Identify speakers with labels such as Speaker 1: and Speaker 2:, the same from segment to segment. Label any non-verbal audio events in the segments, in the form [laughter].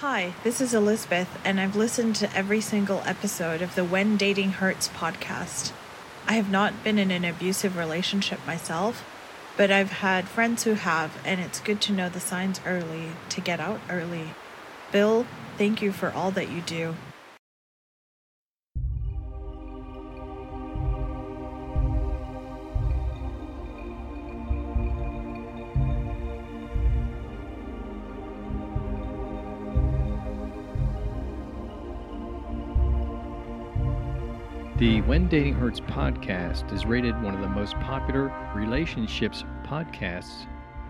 Speaker 1: Hi, this is Elizabeth, and I've listened to every single episode of the When Dating Hurts podcast. I have not been in an abusive relationship myself, but I've had friends who have, and it's good to know the signs early to get out early. Bill, thank you for all that you do.
Speaker 2: The When Dating Hurts podcast is rated one of the most popular relationships podcasts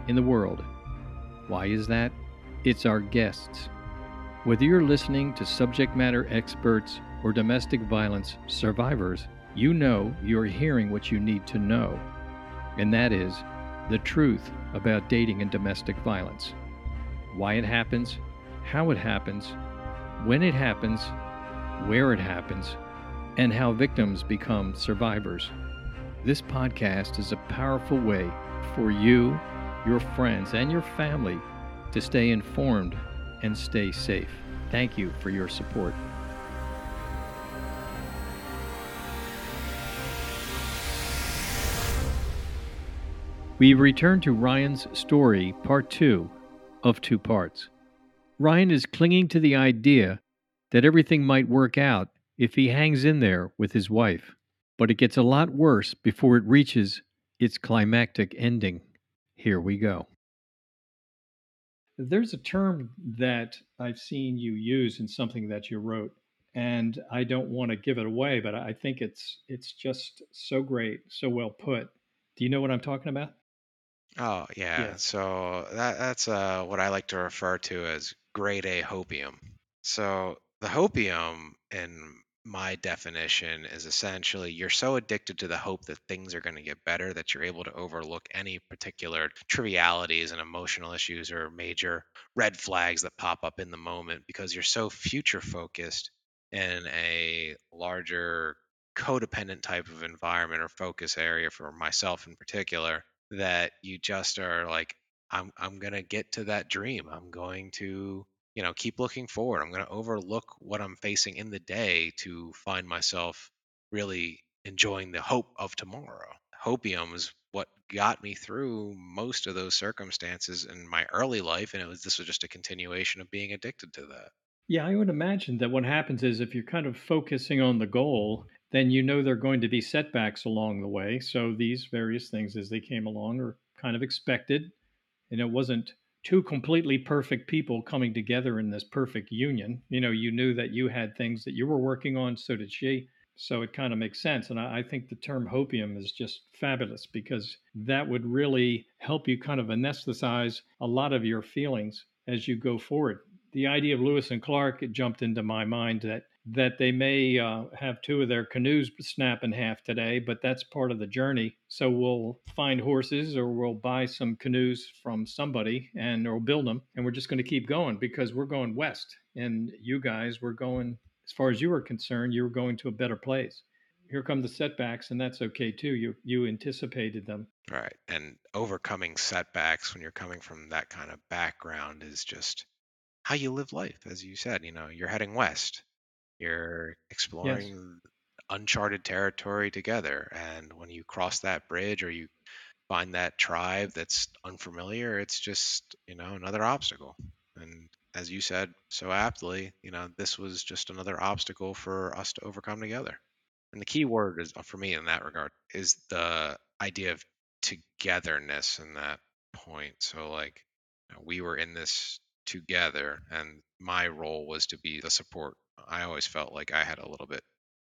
Speaker 2: in the world. Why is that? It's our guests. Whether you're listening to subject matter experts or domestic violence survivors, you know you're hearing what you need to know, and that is the truth about dating and domestic violence. Why it happens, how it happens, when it happens, where it happens and how victims become survivors. This podcast is a powerful way for you, your friends, and your family to stay informed and stay safe. Thank you for your support. We return to Ryan's story, part two of two parts. Ryan is clinging to the idea that everything might work out if he hangs in there with his wife. But it gets a lot worse before it reaches its climactic ending. Here we go. There's a term that I've seen you use in something that you wrote, and I don't want to give it away, but I think it's it's just so great, so well put. Do you know what I'm talking about?
Speaker 3: Oh yeah.
Speaker 2: Yeah.
Speaker 3: So that that's uh, what I like to refer to as grade A hopium. So the hopium in my definition is essentially you're so addicted to the hope that things are going to get better that you're able to overlook any particular trivialities and emotional issues or major red flags that pop up in the moment because you're so future focused in a larger codependent type of environment or focus area for myself in particular that you just are like I'm I'm going to get to that dream. I'm going to you know keep looking forward i'm going to overlook what i'm facing in the day to find myself really enjoying the hope of tomorrow hopium is what got me through most of those circumstances in my early life and it was this was just a continuation of being addicted to that
Speaker 2: Yeah, I would imagine that what happens is if you're kind of focusing on the goal, then you know there are going to be setbacks along the way. So these various things as they came along are kind of expected. And it wasn't two completely perfect people coming together in this perfect union. You know, you knew that you had things that you were working on, so did she. So it kind of makes sense. And I, I think the term hopium is just fabulous because that would really help you kind of anesthetize a lot of your feelings as you go forward. The idea of Lewis and Clark it jumped into my mind that that they may uh, have two of their canoes snap in half today, but that's part of the journey. So we'll find horses or we'll buy some canoes from somebody and or build them, and we're just going to keep going because we're going west, and you guys were going as far as you were concerned, you were going to a better place. Here come the setbacks, and that's okay too. You you anticipated them.
Speaker 3: right and overcoming setbacks when you're coming from that kind of background is just how you live life as you said you know you're heading west you're
Speaker 2: Yes.
Speaker 3: exploring uncharted territory together and when you cross that bridge or you find that tribe that's unfamiliar, it's just, you know, another obstacle. And as you said so aptly, you know, this was just another obstacle for us to overcome together. And the key word is uh, for me in that regard is the idea of togetherness in that point. So like you know, we were in this together and my role was to be the support. I always felt like I had a little bit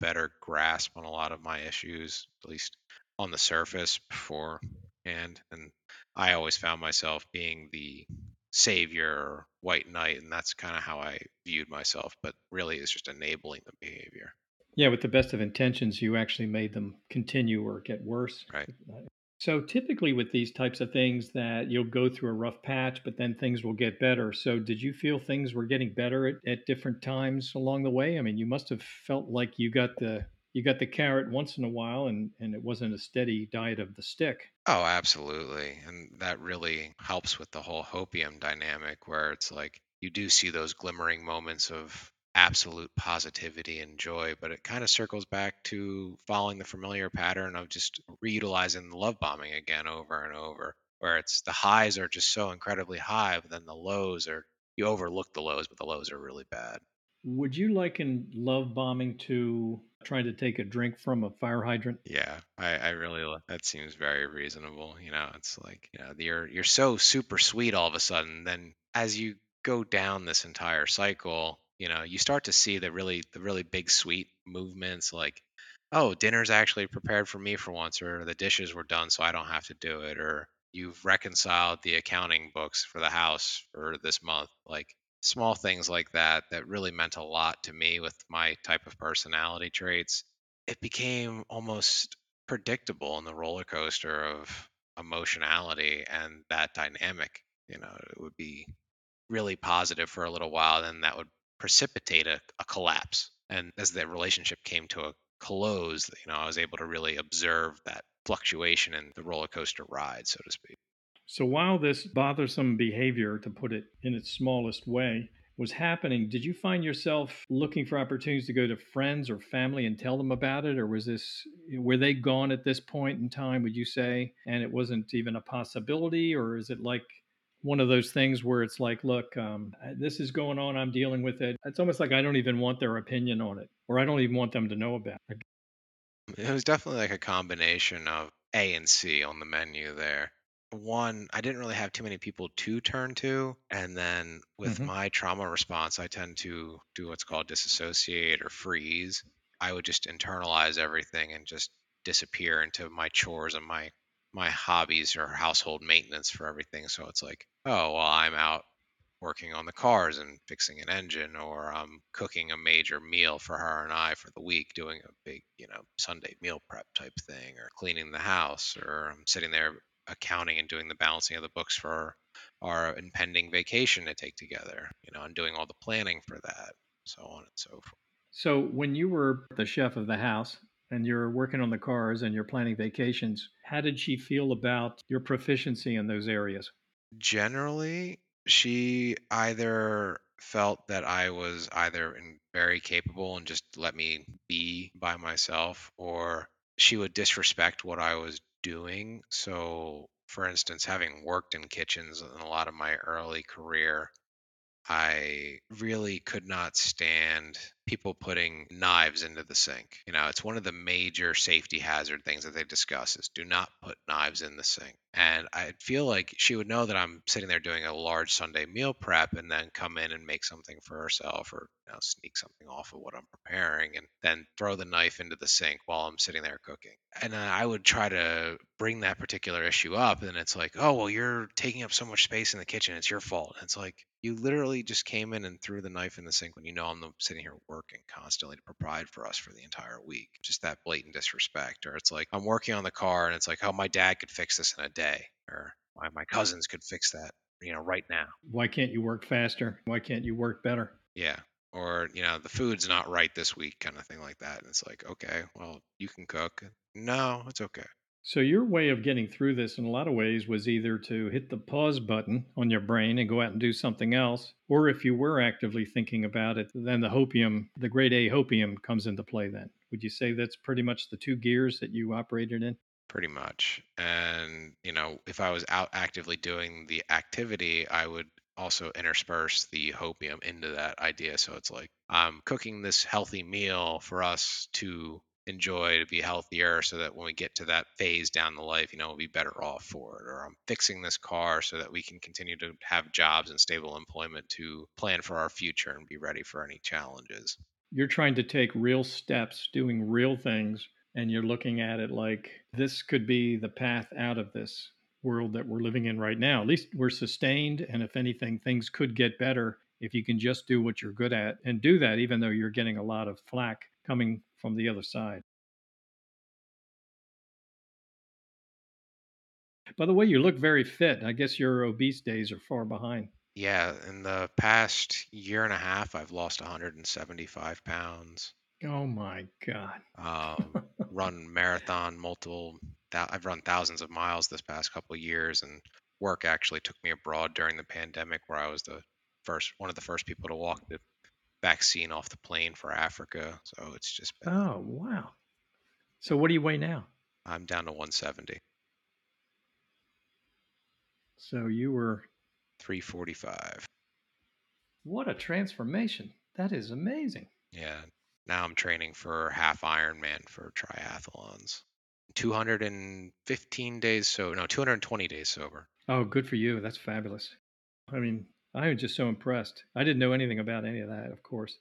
Speaker 3: better grasp on a lot of my issues, at least on the surface beforehand. And I always found myself being the savior or white knight, and that's kind of how I viewed myself. But really, it's just enabling the behavior,
Speaker 2: Yeah, with the best of intentions, you actually made them continue or get worse.
Speaker 3: right?
Speaker 2: Uh, So typically with these types of things that you'll go through a rough patch, but then things will get better. So did you feel things were getting better at, at different times along the way? I mean, you must have felt like you got the you got the carrot once in a while and, and it wasn't a steady diet of the stick.
Speaker 3: Oh, absolutely. And that really helps with the whole hopium dynamic where it's like you do see those glimmering moments of absolute positivity and joy, but it kind of circles back to following the familiar pattern of just reutilizing the love bombing again over and over, where it's the highs are just so incredibly high, but then the lows are you overlook the lows, but the lows are really bad.
Speaker 2: Would you liken love bombing to trying to take a drink from a fire hydrant?
Speaker 3: Yeah, I, I really that seems very reasonable. You know, it's like you know you're you're so super sweet all of a sudden. Then as you go down this entire cycle, you know, you start to see the really the really big sweet movements like oh, dinner's actually prepared for me for once, or the dishes were done so I don't have to do it, or you've reconciled the accounting books for the house for this month. Like small things like that that really meant a lot to me with my type of personality traits. It became almost predictable in the roller coaster of emotionality and that dynamic. You know, it would be really positive for a little while, then that would precipitate a, a collapse. And as the relationship came to a close, you know, I was able to really observe that fluctuation in the roller coaster ride, so to speak.
Speaker 2: So while this bothersome behavior, to put it in its smallest way, was happening, did you find yourself looking for opportunities to go to friends or family and tell them about it? Or was this, were they gone at this point in time, would you say, and it wasn't even a possibility? Or is it like one of those things where it's like, look, um, this is going on, I'm dealing with it. It's almost like I don't even want their opinion on it, or I don't even want them to know about it.
Speaker 3: It was definitely like a combination of A and C on the menu there one, I didn't really have too many people to turn to. And then with mm-hmm. my trauma response, I tend to do what's called disassociate or freeze. I would just internalize everything and just disappear into my chores and my my hobbies are household maintenance for everything. So it's like, oh, well, I'm out working on the cars and fixing an engine, or I'm cooking a major meal for her and I for the week, doing a big, you know, Sunday meal prep type thing, or cleaning the house, or I'm sitting there accounting and doing the balancing of the books for our impending vacation to take together, you know, and doing all the planning for that, so on and so forth.
Speaker 2: So, when you were the chef of the house and you're working on the cars and you're planning vacations, how did she feel about your proficiency in those areas?
Speaker 3: Generally, she either felt that I was either very capable and just let me be by myself, or she would disrespect what I was doing. So, for instance, having worked in kitchens in a lot of my early career, I really could not stand people putting knives into the sink. You know, it's one of the major safety hazard things that they discuss is do not put knives in the sink. And I feel like she would know that I'm sitting there doing a large Sunday meal prep and then come in and make something for herself or you know, sneak something off of what I'm preparing and then throw the knife into the sink while I'm sitting there cooking. And I would try to bring that particular issue up and it's like, "Oh, well you're taking up so much space in the kitchen. It's your fault." And it's like, "You literally just came in and threw the knife in the sink when you know I'm sitting here working constantly to provide for us for the entire week." Just that blatant disrespect or it's like I'm working on the car and it's like, "Oh, my dad could fix this in a day." Or my, my cousins could fix that, you know, right now.
Speaker 2: Why can't you work faster? Why can't you work better?
Speaker 3: Yeah or you know the food's not right this week kind of thing like that and it's like okay well you can cook no it's okay
Speaker 2: so your way of getting through this in a lot of ways was either to hit the pause button on your brain and go out and do something else or if you were actively thinking about it then the hopium the grade a hopium comes into play then. Would you say that's pretty much the two gears that you operated in?
Speaker 3: Pretty much. And you know if i was out actively doing the activity i would also intersperse the hopium into that idea. So it's like I'm cooking this healthy meal for us to enjoy to be healthier so that when we get to that phase down the life, you know, we'll be better off for it. Or I'm fixing this car so that we can continue to have jobs and stable employment to plan for our future and be ready for any challenges.
Speaker 2: You're trying to take real steps, doing real things, and you're looking at it like this could be the path out of this world that we're living in right now. At least we're sustained. And if anything, things could get better if you can just do what you're good at and do that, even though you're getting a lot of flack coming from the other side. By the way, you look very fit. I guess your obese days are far behind.
Speaker 3: Yeah, in the past year and a half, I've lost 175 pounds.
Speaker 2: Oh my God.
Speaker 3: um, run marathon multiple I've run thousands of miles this past couple of years, and work actually took me abroad during the pandemic, where I was the first one of the first people to walk the vaccine off the plane for Africa. So it's just been,
Speaker 2: Oh, wow. So what do you weigh now?
Speaker 3: I'm down to 170,
Speaker 2: So you were
Speaker 3: 345.
Speaker 2: what a transformation. That is amazing.
Speaker 3: Yeah. Now I'm training for half Ironman for triathlons. 215 days so no 220 days sober.
Speaker 2: Oh, good for you. That's fabulous. I mean, I was just so impressed. I didn't know anything about any of that, of course.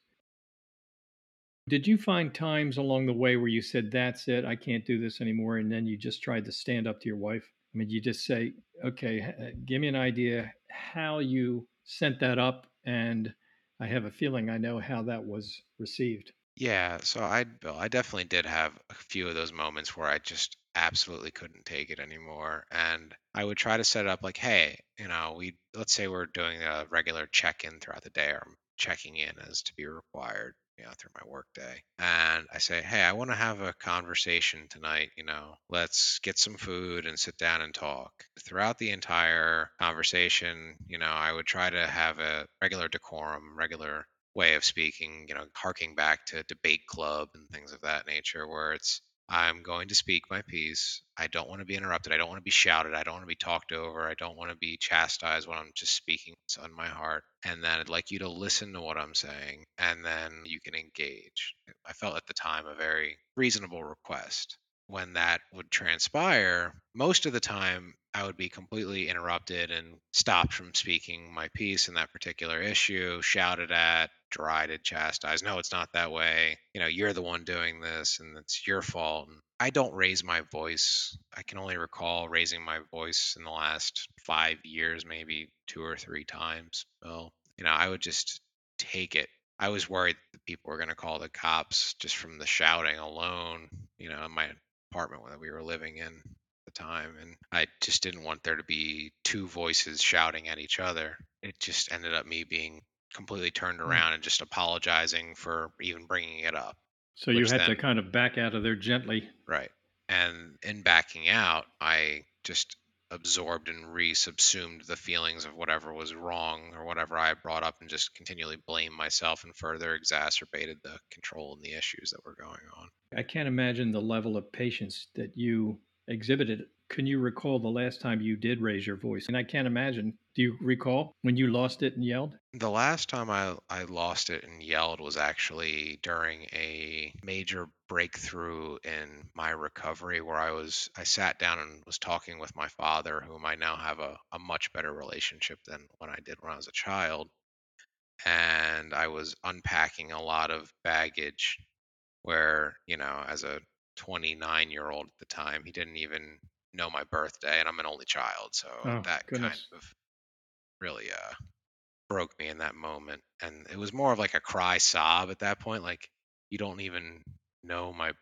Speaker 2: Did you find times along the way where you said, That's it, I can't do this anymore? And then you just tried to stand up to your wife? I mean, you just say, Okay, uh, give me an idea how you sent that up. And I have a feeling I know how that was received.
Speaker 3: Yeah, so I Bill, I definitely did have a few of those moments where I just absolutely couldn't take it anymore. And I would try to set it up like, hey, you know, we let's say we're doing a regular check-in throughout the day, or I'm checking in as to be required, you know, through my work day. And I say, hey, I want to have a conversation tonight, you know, let's get some food and sit down and talk. Throughout the entire conversation, you know, I would try to have a regular decorum, regular way of speaking, you know, harking back to debate club and things of that nature, where it's I'm going to speak my piece. I don't want to be interrupted. I don't want to be shouted. I don't want to be talked over. I don't want to be chastised when I'm just speaking what's on my heart. And then I'd like you to listen to what I'm saying, and then you can engage. I felt at the time a very reasonable request. When that would transpire, most of the time I would be completely interrupted and stopped from speaking my piece in that particular issue, shouted at, derided, chastised. No, it's not that way. You know, you're the one doing this and it's your fault. And I don't raise my voice. I can only recall raising my voice in the last five years, maybe two or three times. Well, you know, I would just take it. I was worried that people were going to call the cops just from the shouting alone, you know, my apartment that we were living in at the time. And I just didn't want there to be two voices shouting at each other. It just ended up me being completely turned
Speaker 2: Hmm.
Speaker 3: around and just apologizing for even bringing it up.
Speaker 2: So you had to kind of back out of there gently.
Speaker 3: Right. And in backing out, I just absorbed and re-subsumed the feelings of whatever was wrong or whatever I brought up and just continually blamed myself and further exacerbated the control and the issues that were going on.
Speaker 2: I can't imagine the level of patience that you exhibited. Can you recall the last time you did raise your voice? And I can't imagine. Do you recall when you lost it and yelled?
Speaker 3: The last time I, I lost it and yelled was actually during a major breakthrough in my recovery where I was I sat down and was talking with my father, whom I now have a, a much better relationship than when I did when I was a child. And I was unpacking a lot of baggage where, you know, as a 29 year old at the time, he didn't even know my birthday and I'm an only child. So
Speaker 2: Oh,
Speaker 3: that
Speaker 2: goodness.
Speaker 3: kind of really uh broke me in that moment and it was more of like a cry sob at that point like you don't even know my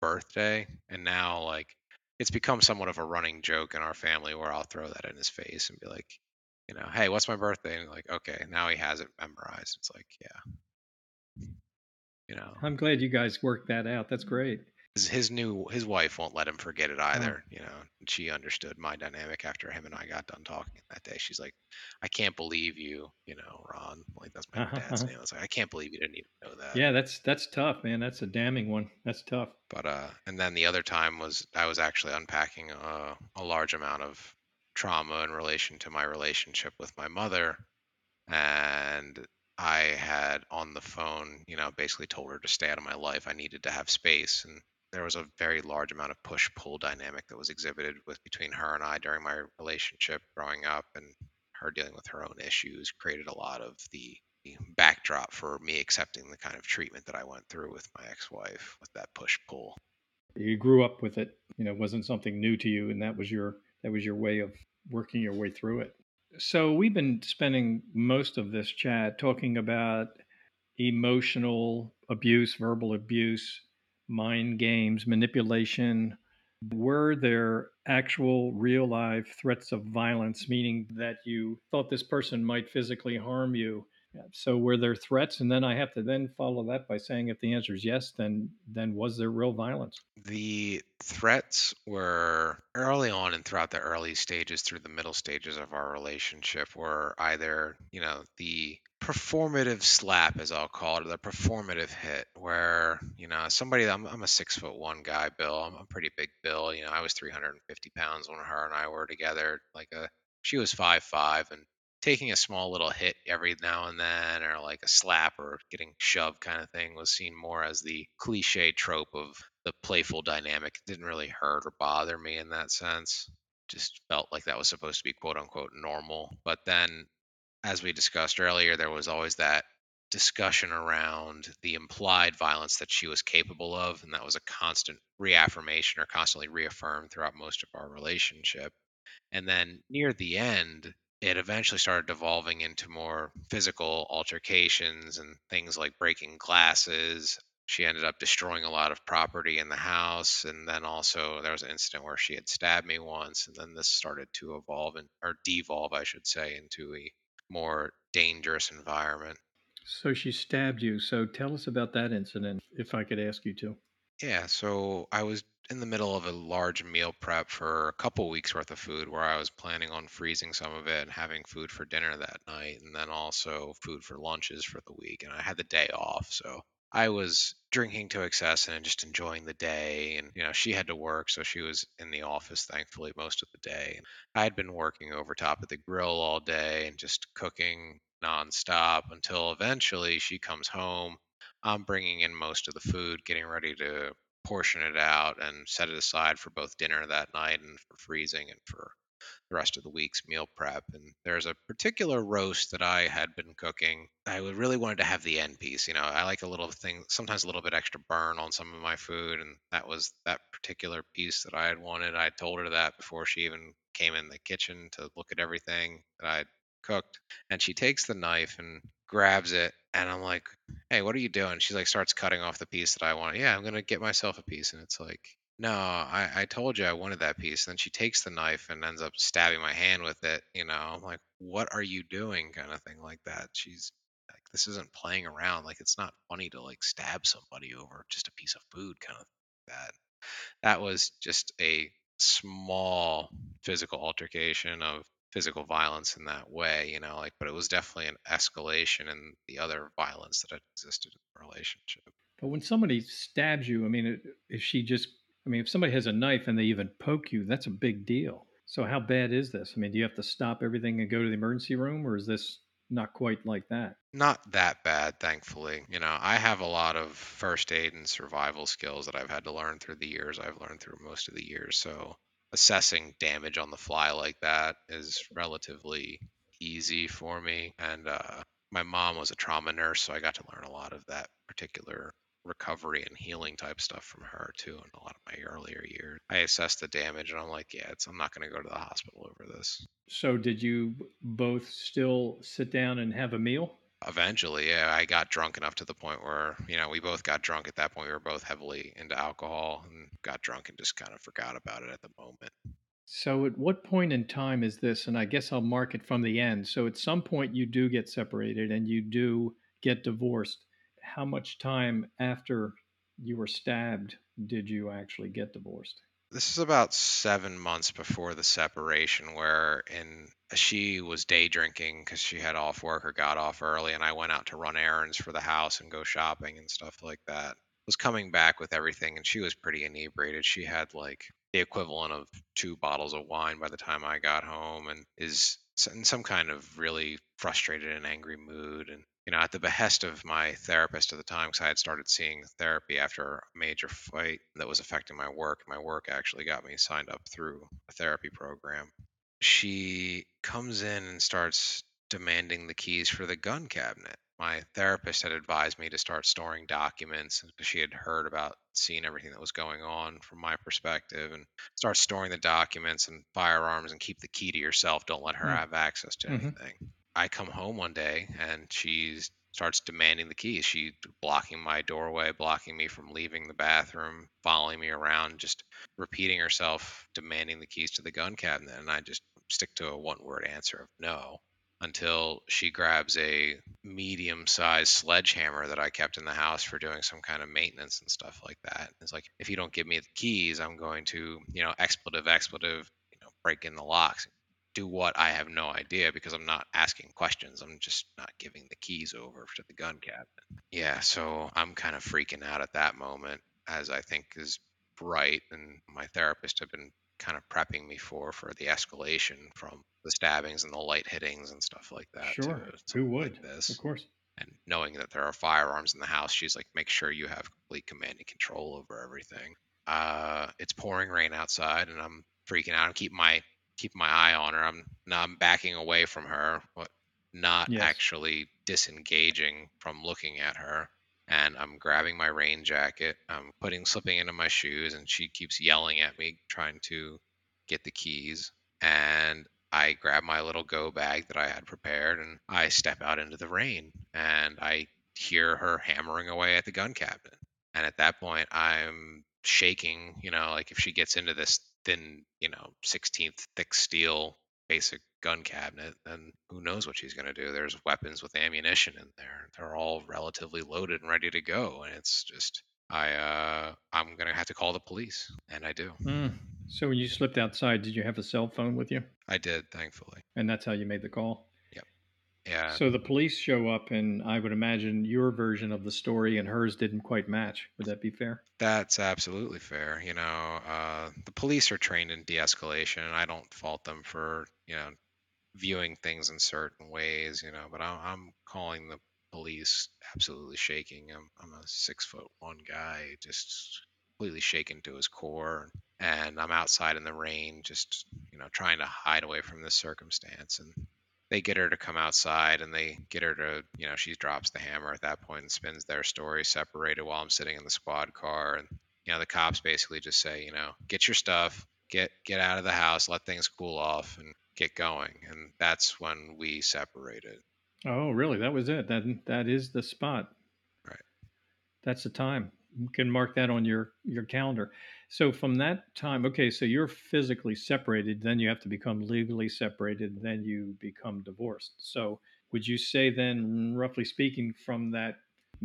Speaker 3: birthday and now like it's become somewhat of a running joke in our family where I'll throw that in his face and be like you know hey what's my birthday and like okay now he has it memorized it's like yeah you know
Speaker 2: I'm glad you guys worked that out. That's great.
Speaker 3: His, his new his wife won't let him forget it either you know she understood my dynamic after him and i got done talking that day she's like i can't believe you you know ron like that's my [laughs] dad's name i was like i can't believe you didn't even know that
Speaker 2: Yeah, that's that's tough, man. That's a damning one. That's tough.
Speaker 3: but uh and then the other time was i was actually unpacking a, a large amount of trauma in relation to my relationship with my mother and i had on the phone you know basically told her to stay out of my life i needed to have space and there was a very large amount of push pull dynamic that was exhibited with between her and i during my relationship growing up and her dealing with her own issues created a lot of the backdrop for me accepting the kind of treatment that I went through with my ex-wife with that push pull.
Speaker 2: You grew up with it. You know, it wasn't something new to you, and that was your that was your way of working your way through it. So we've been spending most of this chat talking about emotional abuse, verbal abuse, mind games, manipulation. Were there actual real life threats of violence, meaning that you thought this person might physically harm you. So were there threats, and then I have to then follow that by saying if the answer is yes, then then was there real violence?
Speaker 3: The threats were early on and throughout the early stages through the middle stages of our relationship were either, you know, the performative slap, as I'll call it, or the performative hit, where, you know, somebody, I'm, I'm a six foot one guy, Bill. I'm a pretty big Bill. You know, I was 350 pounds when her and I were together. Like a, she was five five, and taking a small little hit every now and then or like a slap or getting shoved kind of thing was seen more as the cliche trope of the playful dynamic. It didn't really hurt or bother me in that sense. Just felt like that was supposed to be quote unquote normal. But then as we discussed earlier there was always that discussion around the implied violence that she was capable of and that was a constant reaffirmation or constantly reaffirmed throughout most of our relationship. And then near the end it eventually started devolving into more physical altercations and things like breaking glasses. She ended up destroying a lot of property in the house. And then also there was an incident where she had stabbed me once. And then this started to evolve and, or devolve, I should say, into a more dangerous environment.
Speaker 2: So she stabbed you. So tell us about that incident, if I could ask you to.
Speaker 3: Yeah, so I was in the middle of a large meal prep for a couple weeks worth of food where I was planning on freezing some of it and having food for dinner that night and then also food for lunches for the week. And I had the day off. So I was drinking to excess and just enjoying the day. And, you know, she had to work. So she was in the office, thankfully, most of the day. I had been working over top of the grill all day and just cooking nonstop until eventually she comes home. I'm bringing in most of the food, getting ready to portion it out and set it aside for both dinner that night and for freezing and for the rest of the week's meal prep. And there's a particular roast that I had been cooking. I really wanted to have the end piece. You know, I like a little thing, sometimes a little bit extra burn on some of my food. And that was that particular piece that I had wanted. I told her that before she even came in the kitchen to look at everything that I'd cooked. And she takes the knife and grabs it and I'm like, "Hey, what are you doing?" She's like starts cutting off the piece that I want. Yeah, I'm gonna get myself a piece, and it's like, no, I, I told you I wanted that piece. And then she takes the knife and ends up stabbing my hand with it. You know, I'm like, what are you doing? Kind of thing like that. She's like, this isn't playing around. Like, it's not funny to like stab somebody over just a piece of food, kind of that. That was just a small physical altercation of physical violence in that way, you know, like, but it was definitely an escalation in the other violence that had existed in the relationship.
Speaker 2: But when somebody stabs you, I mean, if she just, I mean, if somebody has a knife and they even poke you, that's a big deal. So how bad is this? I mean, do you have to stop everything and go to the emergency room, or is this not quite like that?
Speaker 3: Not that bad, thankfully. You know, I have a lot of first aid and survival skills that I've had to learn through the years. I've learned through most of the years. So assessing damage on the fly like that is relatively easy for me. And uh, my mom was a trauma nurse, so I got to learn a lot of that particular recovery and healing type stuff from her too in a lot of my earlier years. I assessed the damage and I'm like, yeah, it's I'm not going to go to the hospital over this.
Speaker 2: So did you both still sit down and have a meal?
Speaker 3: Eventually, I got drunk enough to the point where, you know, we both got drunk at that point. We were both heavily into alcohol and got drunk and just kind of forgot about it at the moment.
Speaker 2: So, at what point in time is this? And I guess I'll mark it from the end. So, at some point, you do get separated and you do get divorced. How much time after you were stabbed did you actually get divorced?
Speaker 3: This is about seven months before the separation, where in she was day drinking because she had off work or got off early, and I went out to run errands for the house and go shopping and stuff like that. Was coming back with everything, and she was pretty inebriated. She had like the equivalent of two bottles of wine by the time I got home, and is in some kind of really frustrated and angry mood. And you know, at the behest of my therapist at the time, because I had started seeing therapy after a major fight that was affecting my work. My work actually got me signed up through a therapy program. She comes in and starts demanding the keys for the gun cabinet. My therapist had advised me to start storing documents because she had heard about seeing everything that was going on from my perspective and start storing the documents and firearms and keep the key to yourself. Don't let her mm. have access to mm-hmm. anything. I come home one day and she starts demanding the keys. She blocking my doorway, blocking me from leaving the bathroom, following me around, just repeating herself, demanding the keys to the gun cabinet. And I just stick to a one word answer of no. Until she grabs a medium sized sledgehammer that I kept in the house for doing some kind of maintenance and stuff like that. It's like, if you don't give me the keys, I'm going to, you know, expletive, expletive, you know, break in the locks. Do what I have no idea because I'm not asking questions. I'm just not giving the keys over to the gun cabinet. Yeah, so I'm kind of freaking out at that moment, as I think is right. And my therapist had been kind of prepping me for for the escalation from the stabbings and the light hittings and stuff like that.
Speaker 2: Sure.
Speaker 3: to
Speaker 2: Who would?
Speaker 3: Like this.
Speaker 2: Of course.
Speaker 3: And knowing that there are firearms in the house, she's like, make sure you have complete command and control over everything. Uh, it's pouring rain outside, and I'm freaking out. I'm keeping my keeping my eye on her. I'm now I'm backing away from her, but not
Speaker 2: Yes.
Speaker 3: actually disengaging from looking at her and I'm grabbing my rain jacket. I'm putting slipping into my shoes, and she keeps yelling at me, trying to get the keys. And I grab my little go bag that I had prepared, and I step out into the rain, and I hear her hammering away at the gun cabinet. And at that point, I'm shaking. You know, like if she gets into this thin, you know, 16th thick steel basic gun cabinet, then who knows what she's going to do. There's weapons with ammunition in there. They're all relatively loaded and ready to go. And it's just, I, uh, I'm going to have to call the police. And I do.
Speaker 2: Mm. So when you slipped outside, did you have a cell phone with you?
Speaker 3: I did, thankfully.
Speaker 2: And that's how you made the call? Yep.
Speaker 3: Yeah.
Speaker 2: So the police show up, and I would imagine your version of the story and hers didn't quite match. Would that be fair?
Speaker 3: That's absolutely fair. You know, uh, the police are trained in de-escalation, and I don't fault them for you know viewing things in certain ways. You know, but I'm, I'm calling the police absolutely shaking. I'm I'm a six foot one guy, just completely shaken to his core, and I'm outside in the rain, just you know trying to hide away from this circumstance, and they get her to come outside and they get her to you know she drops the hammer at that point and spins their story separated while i'm sitting in the squad car and you know the cops basically just say you know get your stuff get get out of the house let things cool off and get going and that's when we separated
Speaker 2: Oh, really? That was it. That that is the spot.
Speaker 3: Right.
Speaker 2: That's the time. You can mark that on your your calendar. So from that time, okay, so you're physically separated, then you have to become legally separated, then you become divorced. So would you say then, roughly speaking, from that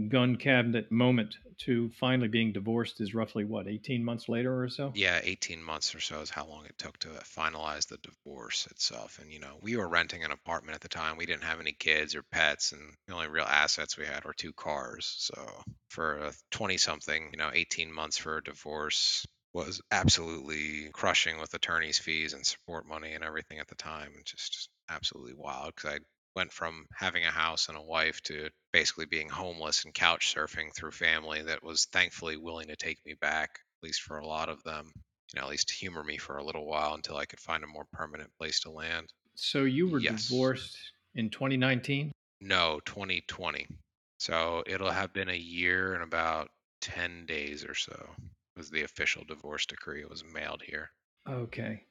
Speaker 2: gun cabinet moment to finally being divorced is roughly what, 18 months later or so?
Speaker 3: yeah 18 months or so is how long it took to finalize the divorce itself. And you know we were renting an apartment at the time. We didn't have any kids or pets and the only real assets we had were two cars. So for a 20 something you know 18 months for a divorce was absolutely crushing with attorney's fees and support money and everything at the time and just absolutely wild because i went from having a house and a wife to basically being homeless and couch surfing through family that was thankfully willing to take me back at least for a lot of them you know at least humor me for a little while until i could find a more permanent place to land
Speaker 2: So you were
Speaker 3: Yes.
Speaker 2: divorced in 2019?
Speaker 3: no 2020 so it'll have been a year and about 10 days or so was the official divorce decree it was mailed here
Speaker 2: Okay.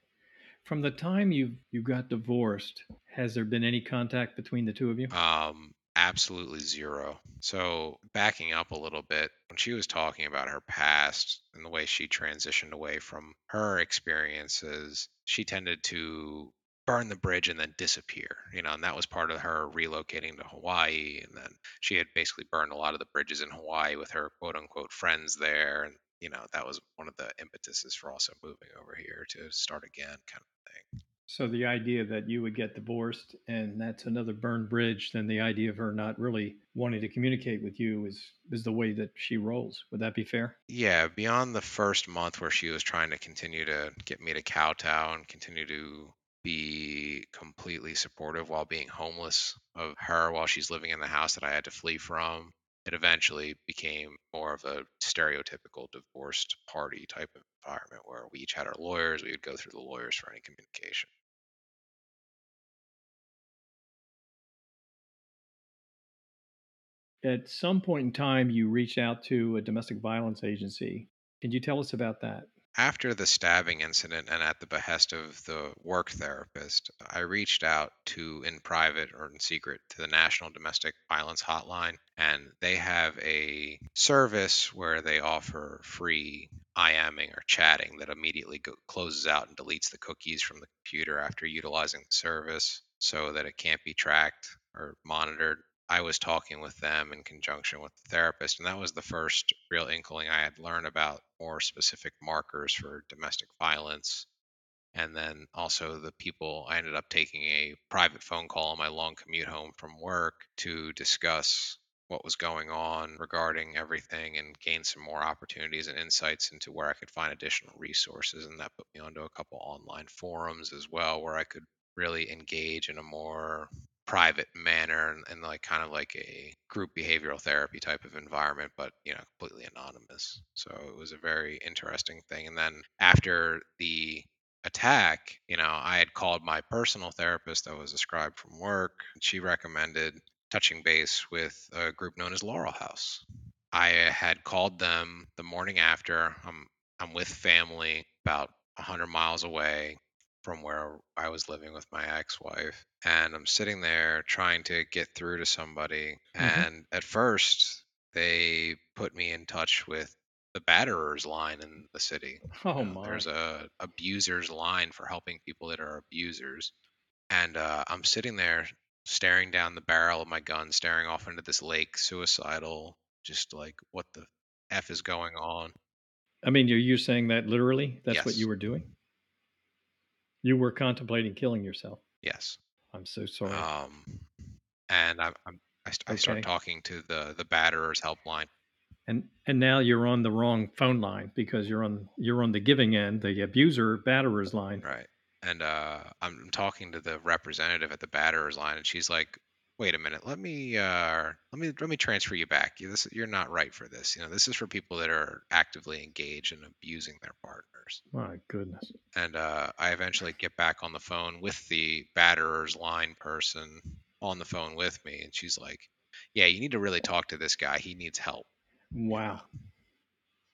Speaker 2: From the time you you got divorced, has there been any contact between the two of you?
Speaker 3: Um, absolutely zero. So backing up a little bit, when she was talking about her past and the way she transitioned away from her experiences, she tended to burn the bridge and then disappear, you know, and that was part of her relocating to Hawaii. And then she had basically burned a lot of the bridges in Hawaii with her quote unquote friends there. And, you know, that was one of the impetuses for also moving over here to start again kind of thing.
Speaker 2: So the idea that you would get divorced and that's another burned bridge, then the idea of her not really wanting to communicate with you is is the way that she rolls. Would that be fair?
Speaker 3: Yeah, beyond the first month where she was trying to continue to get me to kowtow and continue to be completely supportive while being homeless of her while she's living in the house that I had to flee from, it eventually became more of a stereotypical divorced party type of environment where we each had our lawyers, we would go through the lawyers for any communication.
Speaker 2: At some point in time, you reached out to a domestic violence agency. Can you tell us about that?
Speaker 3: After the stabbing incident and at the behest of the work therapist, I reached out to, in private or in secret, to the National Domestic Violence Hotline. And they have a service where they offer free IMing or chatting that immediately go, closes out and deletes the cookies from the computer after utilizing the service. so that it can't be tracked or monitored. I was talking with them in conjunction with the therapist, and that was the first real inkling I had learned about more specific markers for domestic violence. And then also the people, I ended up taking a private phone call on my long commute home from work to discuss what was going on regarding everything and gain some more opportunities and insights into where I could find additional resources. And that put me onto a couple online forums as well, where I could really engage in a more private manner and, and, like kind of like a group behavioral therapy type of environment but you know completely anonymous. So it was a very interesting thing. And then after the attack you know i had called my personal therapist that was ascribed from work she recommended touching base with a group known as laurel house. I had called them the morning after. I'm i'm with family about 100 miles away from where I was living with my ex-wife and I'm sitting there trying to get through to somebody
Speaker 2: Mm-hmm.
Speaker 3: and at first they put me in touch with the batterers line in the city.
Speaker 2: Oh
Speaker 3: You know,
Speaker 2: my.
Speaker 3: there's a abusers line for helping people that are abusers and uh, I'm sitting there staring down the barrel of my gun staring off into this lake suicidal just like what the f is going on
Speaker 2: I mean, you're you saying that literally? That's what you were doing? You were contemplating killing yourself.
Speaker 3: yes
Speaker 2: I'm so sorry.
Speaker 3: um, and I'm, I'm I, st- I start talking to the the batterers helpline.
Speaker 2: and and now you're on the wrong phone line because you're on you're on the giving end, the abuser batterer's line.
Speaker 3: Right. And uh, I'm talking to the representative at the batterers line, and she's like, "Wait a minute, let me uh, let me let me transfer you back. You this you're not right for this. You know, this is for people that are actively engaged in abusing their partners."
Speaker 2: My goodness.
Speaker 3: And uh, I eventually get back on the phone with the batterers line person on the phone with me, and she's like, "Yeah, you need to really talk to this guy. He needs help."
Speaker 2: Wow.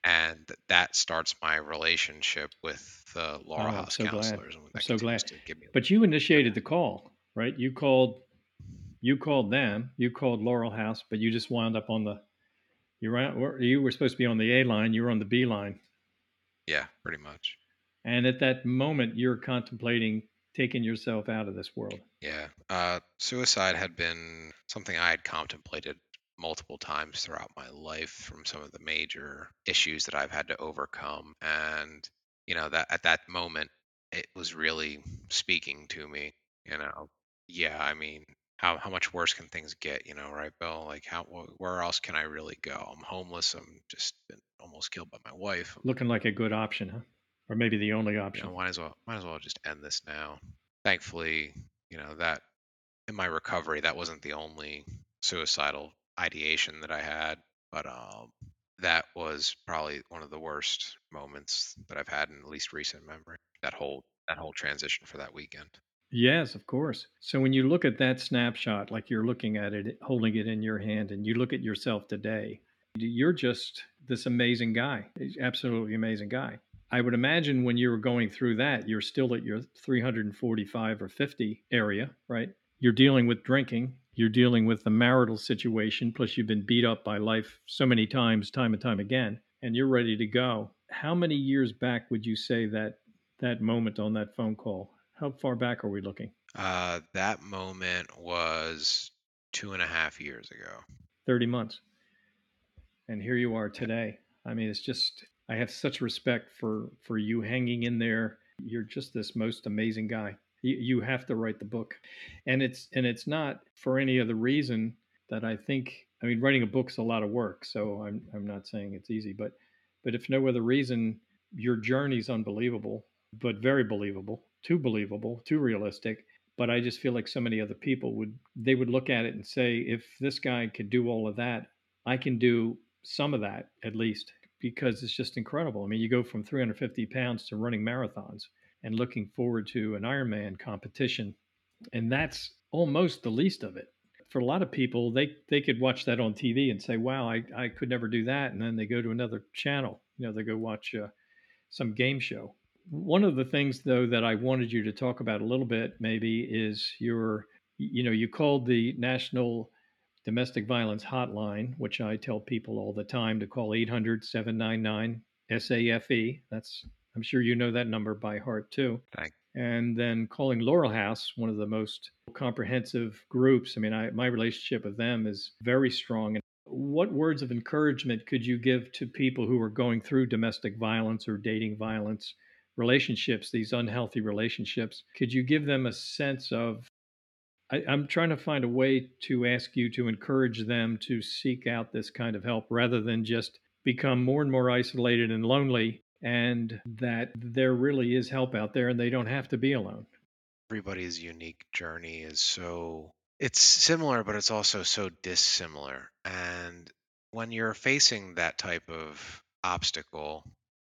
Speaker 3: and that starts my relationship with the Laurel
Speaker 2: Oh,
Speaker 3: House
Speaker 2: so glad.
Speaker 3: counselors. and
Speaker 2: I'm so glad.
Speaker 3: to give me-
Speaker 2: But you initiated the call, right? You called you called them, you called Laurel House, but you just wound up on the you were you were supposed to be on the A line, you were on the B line.
Speaker 3: yeah, pretty much.
Speaker 2: And at that moment you're contemplating taking yourself out of this world.
Speaker 3: Yeah, uh, suicide had been something I had contemplated multiple times throughout my life from some of the major issues that I've had to overcome, and you know that at that moment it was really speaking to me. You know, yeah, I mean. How, how much worse can things get, you know, right, Bill? Like, how wh- where else can I really go? I'm homeless. I'm just been almost killed by my wife.
Speaker 2: Looking like a good option, huh? Or maybe the only
Speaker 3: you
Speaker 2: option.
Speaker 3: know, might as well might as well just end this now. Thankfully, you know, that in my recovery that wasn't the only suicidal ideation that I had, but um that was probably one of the worst moments that I've had in at least recent memory. That whole that whole transition for that weekend.
Speaker 2: Yes, of course. So when you look at that snapshot, like you're looking at it, holding it in your hand, and you look at yourself today, you're just this amazing guy, absolutely amazing guy. I would imagine when you were going through that, you're still at your 345 or 50 area, right? You're dealing with drinking, you're dealing with the marital situation, plus you've been beat up by life so many times, time and time again, and you're ready to go. How many years back would you say that that moment on that phone call? How far back are we looking?
Speaker 3: Uh, that moment was two and a half years ago.
Speaker 2: 30 months. And here you are today. I mean, it's just I have such respect for for you hanging in there. You're just this most amazing guy. You, you have to write the book. And it's and it's not for any other reason that I think I mean writing a book's a lot of work, so I'm I'm not saying it's easy, but but if no other reason, your journey's unbelievable, but very believable, too believable, too realistic. But I just feel like so many other people would they would look at it and say, if this guy could do all of that, I can do some of that at least because it's just incredible. I mean, you go from 350 pounds to running marathons and looking forward to an Ironman competition, and that's almost the least of it. For a lot of people, they they could watch that on TV and say, "Wow, I, I could never do that," and then they go to another channel. You know, they go watch uh, some game show. One of the things, though, that I wanted you to talk about a little bit, maybe, is your, you know, you called the National Domestic Violence Hotline, which I tell people all the time to call 800 799 SAFE. That's, I'm sure you know that number by heart too.
Speaker 3: Thank
Speaker 2: and then calling Laurel House one of the most comprehensive groups. I mean, I, my relationship with them is very strong. And what words of encouragement could you give to people who are going through domestic violence or dating violence relationships, these unhealthy relationships? Could you give them a sense of I, am trying to find a way to ask you to encourage them to seek out this kind of help rather than just become more and more isolated and lonely, and that there really is help out there and they don't have to be alone.
Speaker 3: Everybody's unique journey is so, it's similar, but it's also so dissimilar. And when you're facing that type of obstacle,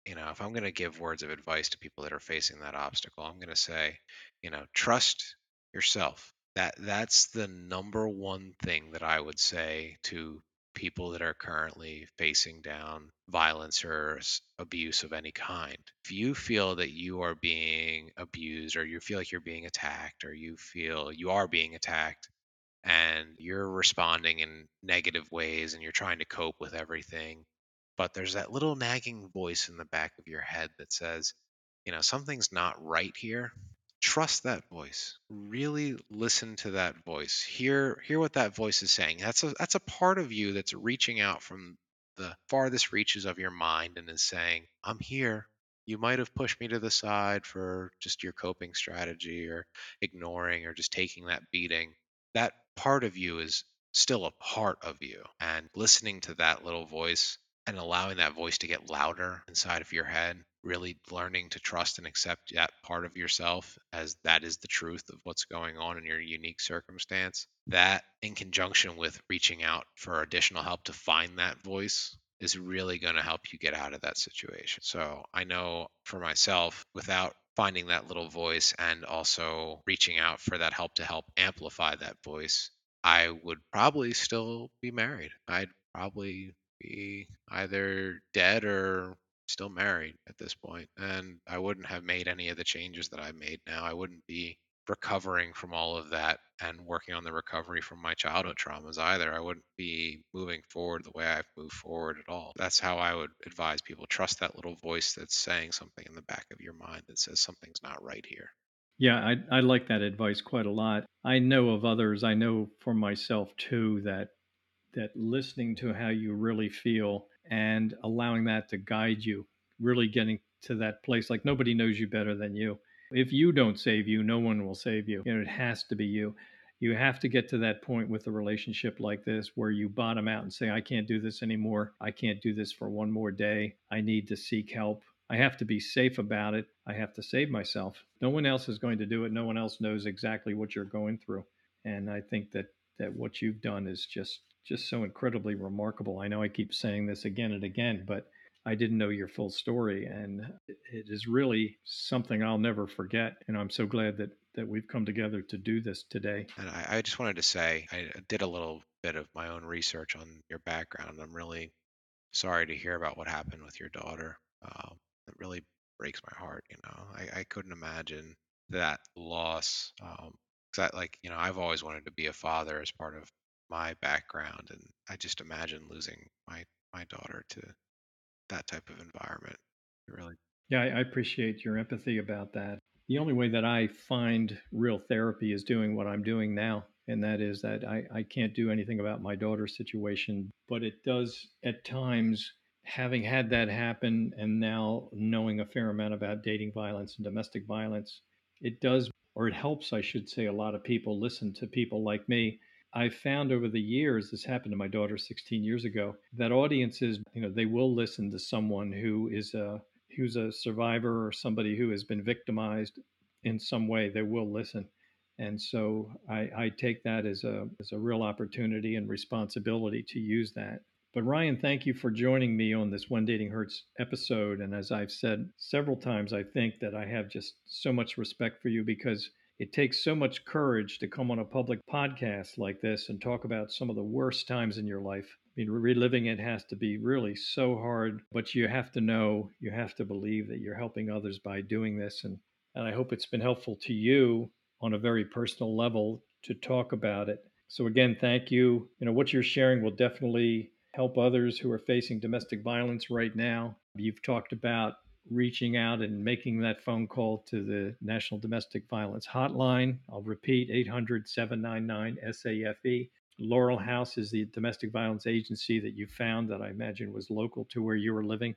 Speaker 3: you know, if I'm going to give words of advice to people that are facing that obstacle, I'm going to say, you know, trust yourself that that's the number one thing that I would say to people that are currently facing down violence or abuse of any kind. If you feel that you are being abused or you feel like you're being attacked or you feel you are being attacked and you're responding in negative ways and you're trying to cope with everything, but there's that little nagging voice in the back of your head that says, you know, something's not right here. Trust that voice. Really listen to that voice. Hear hear what that voice is saying. That's a that's a part of you that's reaching out from the farthest reaches of your mind and is saying i'm here. You might have pushed me to the side for just your coping strategy or ignoring or just taking that beating. That part of you is still a part of you and listening to that little voice and allowing that voice to get louder inside of your head really learning to trust and accept that part of yourself as that is the truth of what's going on in your unique circumstance. That, in conjunction with reaching out for additional help to find that voice, is really going to help you get out of that situation. So I know for myself, without finding that little voice and also reaching out for that help to help amplify that voice, I would probably still be married. I'd probably be either dead or still married at this point, and I wouldn't have made any of the changes that I made now. I wouldn't be recovering from all of that and working on the recovery from my childhood traumas either. I wouldn't be moving forward the way I've moved forward at all. That's how I would advise people trust that little voice that's saying something in the back of your mind that says something's not right here.
Speaker 2: Yeah, I, I like that advice quite a lot. I know of others, I know for myself too, that that listening to how you really feel and allowing that to guide you, really getting to that place like nobody knows you better than you. If you don't save you, no one will save you. You know, it has to be you. You have to get to that point with a relationship like this where you bottom out and say, I can't do this anymore. I can't do this for one more day. I need to seek help. I have to be safe about it. I have to save myself. No one else is going to do it. No one else knows exactly what you're going through. And I think that that what you've done is just just so incredibly remarkable. I know I keep saying this again and again, but I didn't know your full story, and it is really something I'll never forget. And I'm so glad that that we've come together to do this today.
Speaker 3: And I, I just wanted to say I did a little bit of my own research on your background. I'm really sorry to hear about what happened with your daughter. Um, it really breaks my heart. You know, I, I couldn't imagine that loss. Um, cause like, you know, I've always wanted to be a father as part of my background, and I just imagine losing my my daughter to that type of environment. Really.
Speaker 2: Yeah, I, appreciate your empathy about that. The only way that I find real therapy is doing what I'm doing now, and that is that I, I can't do anything about my daughter's situation, but it does at times having had that happen and now knowing a fair amount about dating violence and domestic violence, it does, or it helps, I should say, a lot of people listen to people like me I found over the years, this happened to my daughter 16 years ago, that audiences, you know, they will listen to someone who is a who's a survivor or somebody who has been victimized in some way. They will listen, and so I, I take that as a as a real opportunity and responsibility to use that. But Ryan, thank you for joining me on this When Dating Hurts episode. And as I've said several times, I think that I have just so much respect for you because it takes so much courage to come on a public podcast like this and talk about some of the worst times in your life. I mean, reliving it has to be really so hard, but you have to know, you have to believe that you're helping others by doing this. And, and I hope it's been helpful to you on a very personal level to talk about it. So, again, thank you. You know, what you're sharing will definitely help others who are facing domestic violence right now. You've talked about reaching out and making that phone call to the National Domestic Violence Hotline. I'll repeat 800 799 SAFE. Laurel House is the domestic violence agency that you found that I imagine was local to where you were living.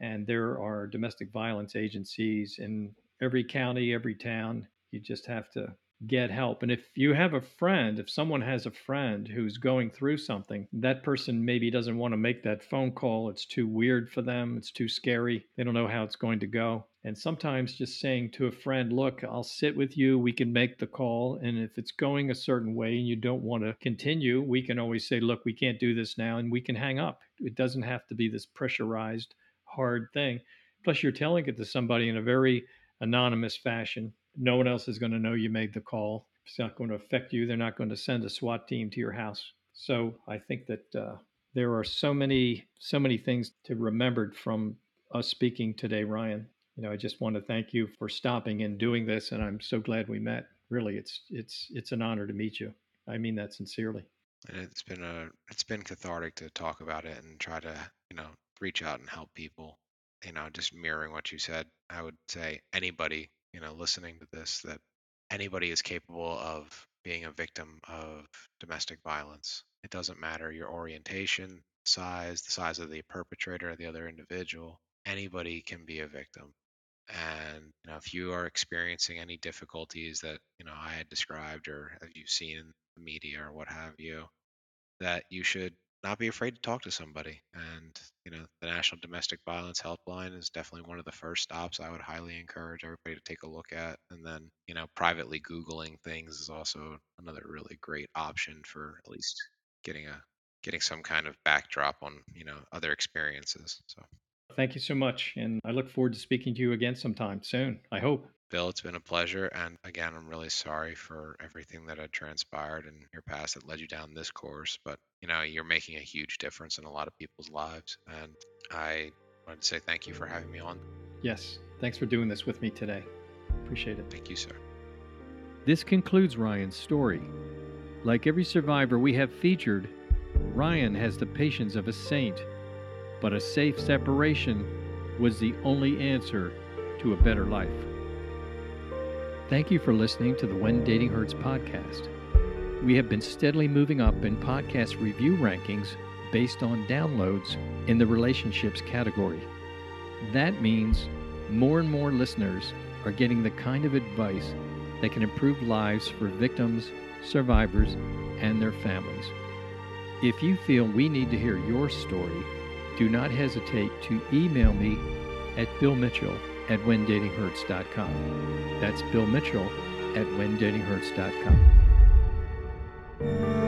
Speaker 2: And there are domestic violence agencies in every county, every town. You just have to get help. And if you have a friend, if someone has a friend who's going through something, that person maybe doesn't want to make that phone call. It's too weird for them, it's too scary. They don't know how it's going to go. And sometimes just saying to a friend, look, I'll sit with you, we can make the call. And if it's going a certain way and you don't want to continue, we can always say, look, we can't do this now, and we can hang up. It doesn't have to be this pressurized, hard thing. Plus, you're telling it to somebody in a very anonymous fashion no one else is going to know you made the call. It's not going to affect you. They're not going to send a SWAT team to your house. So I think that uh, there are so many, so many things to remember from us speaking today, Ryan. You know, I just want to thank you for stopping and doing this, and I'm so glad we met. Really, it's it's it's an honor to meet you. I mean that sincerely.
Speaker 3: And it's been a it's been cathartic to talk about it and try to you know reach out and help people. You know, just mirroring what you said, I would say anybody you know, listening to this that anybody is capable of being a victim of domestic violence. It doesn't matter your orientation, size, the size of the perpetrator or the other individual. Anybody can be a victim. And you know, if you are experiencing any difficulties that you know I had described or have you seen in the media or what have you, that you should not be afraid to talk to somebody. And, you know, the National Domestic Violence Helpline is definitely one of the first stops I would highly encourage everybody to take a look at. And then, you know, privately Googling things is also another really great option for at least getting a getting some kind of backdrop on, you know, other experiences. So
Speaker 2: Thank you so much. And I look forward to speaking to you again sometime soon. I hope.
Speaker 3: Bill, it's been a pleasure. And again, I'm really sorry for everything that had transpired in your past that led you down this course. But, you know, you're making a huge difference in a lot of people's lives. And I wanted to say thank you for having me on.
Speaker 2: Yes. Thanks for doing this with me today. Appreciate it.
Speaker 3: Thank you, sir.
Speaker 2: This concludes Ryan's story. Like every survivor we have featured, Ryan has the patience of a saint, but a safe separation was the only answer to a better life. Thank you for listening to the When Dating Hurts podcast. We have been steadily moving up in podcast review rankings based on downloads in the relationships category. That means more and more listeners are getting the kind of advice that can improve lives for victims, survivors, and their families. If you feel we need to hear your story, do not hesitate to email me at billmitchell at whendatinghurts.com. That's Bill Mitchell at whendatinghurts.com.